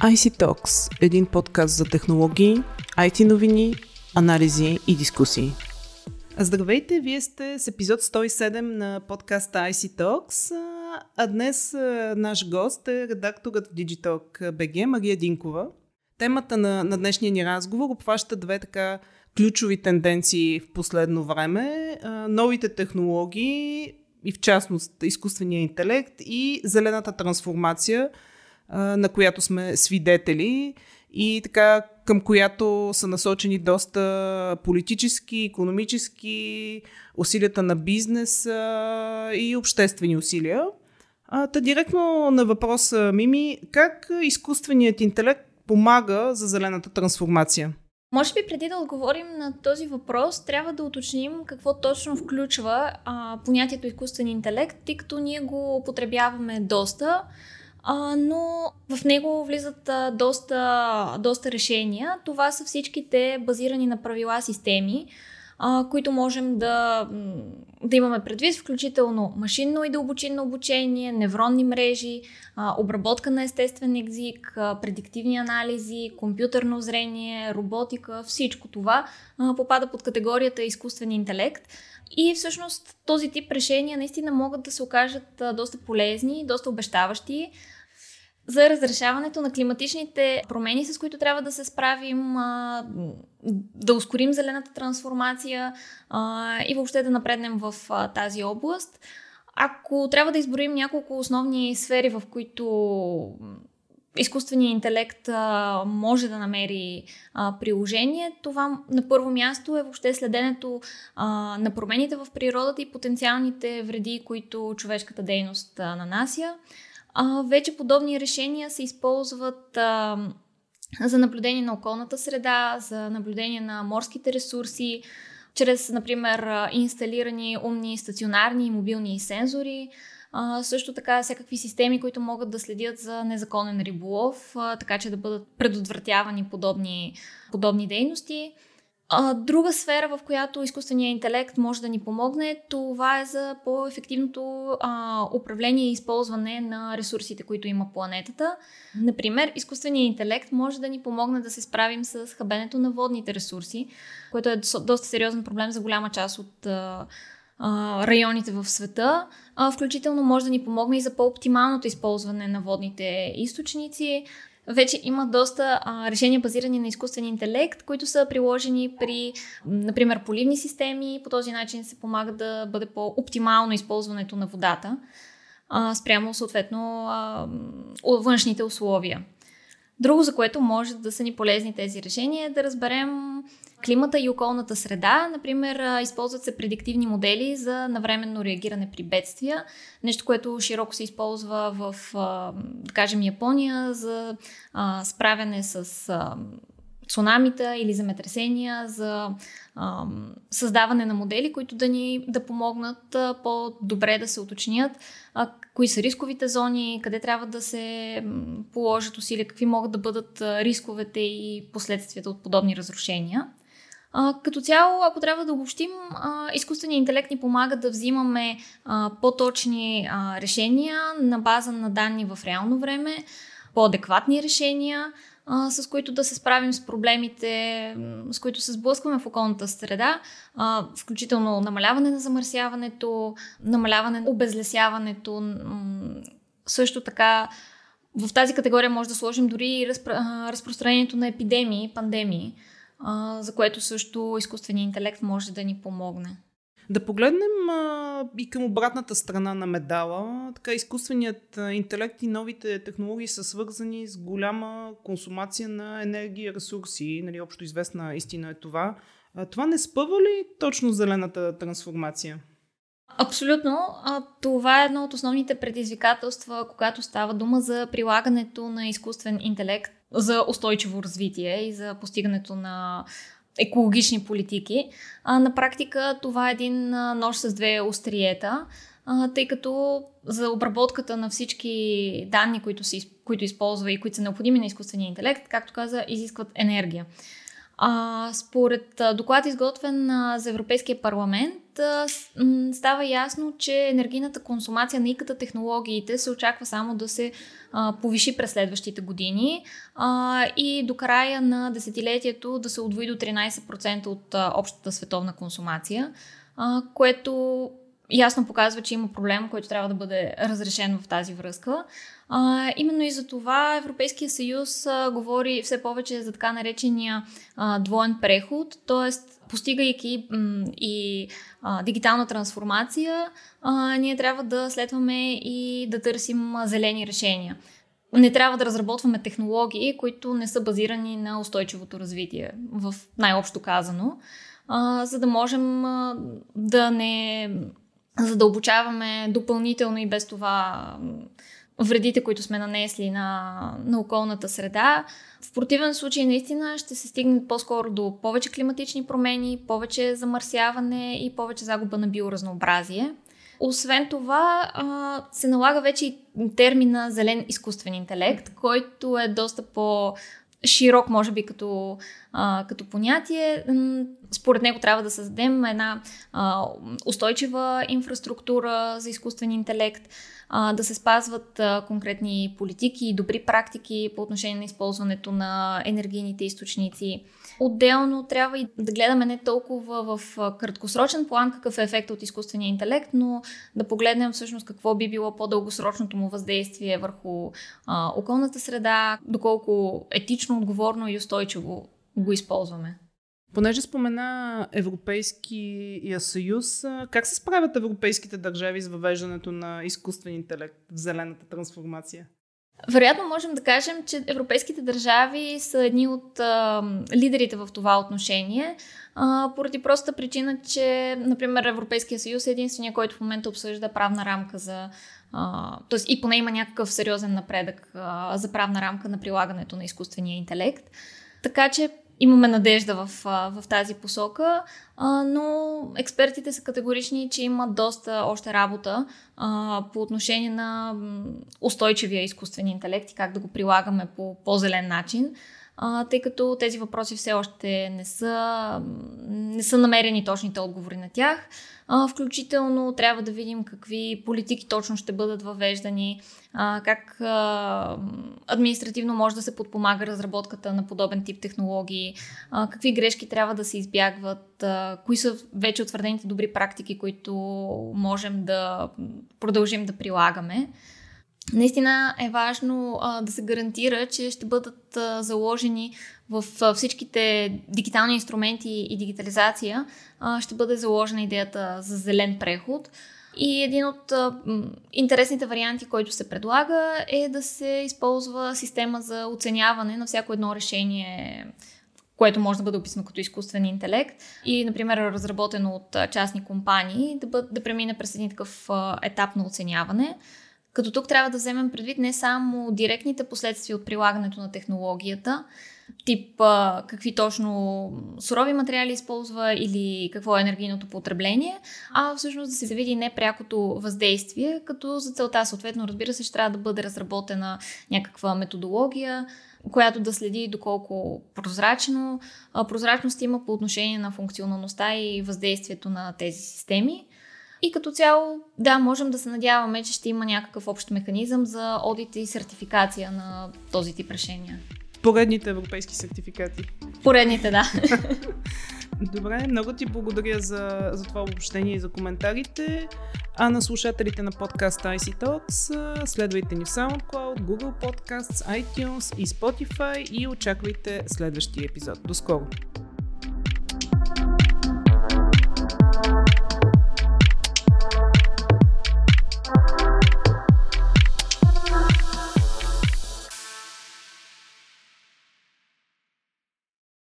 IC Talks – един подкаст за технологии, IT новини, анализи и дискусии. Здравейте, вие сте с епизод 107 на подкаста IC Talks, а днес наш гост е редакторът в Digitalk BG Мария Динкова. Темата на, на днешния ни разговор обхваща две така ключови тенденции в последно време. Новите технологии и в частност изкуствения интелект и зелената трансформация – на която сме свидетели и така към която са насочени доста политически, економически, усилията на бизнес и обществени усилия. А, та директно на въпроса Мими, как изкуственият интелект помага за зелената трансформация? Може би преди да отговорим на този въпрос, трябва да уточним какво точно включва а, понятието изкуствен интелект, тъй като ние го употребяваме доста а, но в него влизат а, доста, доста решения. Това са всичките базирани на правила системи, а, които можем да, да имаме предвид, включително машинно и дълбочинно обучение, невронни мрежи, а, обработка на естествен език, а, предиктивни анализи, компютърно зрение, роботика, всичко това а, попада под категорията изкуствен интелект. И всъщност този тип решения наистина могат да се окажат доста полезни, доста обещаващи за разрешаването на климатичните промени, с които трябва да се справим, да ускорим зелената трансформация и въобще да напреднем в тази област. Ако трябва да изброим няколко основни сфери, в които изкуственият интелект може да намери приложение. Това на първо място е въобще следенето на промените в природата и потенциалните вреди, които човешката дейност нанася. А, вече подобни решения се използват а, за наблюдение на околната среда, за наблюдение на морските ресурси, чрез, например, инсталирани умни стационарни и мобилни сензори. А, също така всякакви системи, които могат да следят за незаконен риболов, а, така че да бъдат предотвратявани подобни, подобни дейности. А, друга сфера, в която изкуственият интелект може да ни помогне, това е за по-ефективното а, управление и използване на ресурсите, които има планетата. Например, изкуственият интелект може да ни помогне да се справим с хабенето на водните ресурси, което е доста сериозен проблем за голяма част от а, районите в света. Включително може да ни помогне и за по-оптималното използване на водните източници, вече има доста а, решения базирани на изкуствен интелект, които са приложени при, например, поливни системи. По този начин се помага да бъде по-оптимално използването на водата а, спрямо съответно а, външните условия. Друго, за което може да са ни полезни тези решения, е да разберем климата и околната среда. Например, използват се предиктивни модели за навременно реагиране при бедствия. Нещо, което широко се използва в, да кажем, Япония за справяне с цунамита или земетресения, за създаване на модели, които да ни да помогнат по-добре да се уточнят кои са рисковите зони, къде трябва да се положат усилия, какви могат да бъдат рисковете и последствията от подобни разрушения. А, като цяло, ако трябва да обобщим, изкуственият интелект ни помага да взимаме а, по-точни а, решения на база на данни в реално време, по-адекватни решения, а, с които да се справим с проблемите, с които се сблъскваме в околната среда, а, включително намаляване на замърсяването, намаляване на обезлесяването, също така в тази категория може да сложим дори разпро- разпространението на епидемии, пандемии а, за което също изкуственият интелект може да ни помогне. Да погледнем а, и към обратната страна на медала. Така, изкуственият интелект и новите технологии са свързани с голяма консумация на енергия и ресурси. Нали, общо известна истина е това. А, това не спъва ли точно зелената трансформация? Абсолютно. А, това е едно от основните предизвикателства, когато става дума за прилагането на изкуствен интелект за устойчиво развитие и за постигането на екологични политики. А, на практика това е един нож с две остриета, а, тъй като за обработката на всички данни, които, си, които използва и които са необходими на изкуствения интелект, както каза, изискват енергия. А, според доклад изготвен за Европейския парламент става ясно, че енергийната консумация на иката технологиите се очаква само да се повиши през следващите години а, и до края на десетилетието да се отвои до 13% от общата световна консумация, а, което ясно показва, че има проблем, който трябва да бъде разрешен в тази връзка. А, именно и за това Европейския съюз а, говори все повече за така наречения а, двоен преход, т.е. постигайки м- и а, дигитална трансформация, а, ние трябва да следваме и да търсим зелени решения. Не трябва да разработваме технологии, които не са базирани на устойчивото развитие, в най-общо казано, а, за да можем а, да не задълбочаваме допълнително и без това вредите, които сме нанесли на, на околната среда. В противен случай наистина ще се стигне по-скоро до повече климатични промени, повече замърсяване и повече загуба на биоразнообразие. Освен това, се налага вече и термина зелен изкуствен интелект, който е доста по широк, може би, като, а, като понятие. Според него трябва да създадем една а, устойчива инфраструктура за изкуствен интелект, а, да се спазват а, конкретни политики и добри практики по отношение на използването на енергийните източници. Отделно трябва и да гледаме не толкова в краткосрочен план какъв е ефект от изкуствения интелект, но да погледнем всъщност какво би било по-дългосрочното му въздействие върху а, околната среда, доколко етично, отговорно и устойчиво го използваме. Понеже спомена Европейския съюз, как се справят европейските държави с въвеждането на изкуствен интелект в зелената трансформация? Вероятно можем да кажем, че европейските държави са едни от а, лидерите в това отношение, а, поради простата причина, че, например, Европейския съюз е единствения, който в момента обсъжда правна рамка за. Тоест и поне има някакъв сериозен напредък а, за правна рамка на прилагането на изкуствения интелект. Така че имаме надежда в, в тази посока, но експертите са категорични, че има доста още работа по отношение на устойчивия изкуствен интелект и как да го прилагаме по по-зелен начин тъй като тези въпроси все още не са, не са намерени точните отговори на тях. Включително трябва да видим какви политики точно ще бъдат въвеждани, как административно може да се подпомага разработката на подобен тип технологии, какви грешки трябва да се избягват, кои са вече утвърдените добри практики, които можем да продължим да прилагаме. Наистина е важно а, да се гарантира, че ще бъдат а, заложени в а, всичките дигитални инструменти и дигитализация, а, ще бъде заложена идеята за зелен преход. И един от а, интересните варианти, който се предлага, е да се използва система за оценяване на всяко едно решение което може да бъде описано като изкуствен интелект и, например, разработено от частни компании, да, бъд, да премине през един такъв етап на оценяване. Като тук трябва да вземем предвид не само директните последствия от прилагането на технологията, тип а, какви точно сурови материали използва или какво е енергийното потребление, а всъщност да се види непрякото въздействие, като за целта съответно, разбира се, ще трябва да бъде разработена някаква методология, която да следи доколко прозрачно, прозрачност има по отношение на функционалността и въздействието на тези системи. И като цяло, да, можем да се надяваме, че ще има някакъв общ механизъм за одит и сертификация на този тип решения. Поредните европейски сертификати. Поредните, да. Добре, много ти благодаря за, за това обобщение и за коментарите. А на слушателите на подкаста IC Talks следвайте ни в SoundCloud, Google Podcasts, iTunes и Spotify и очаквайте следващия епизод. До скоро!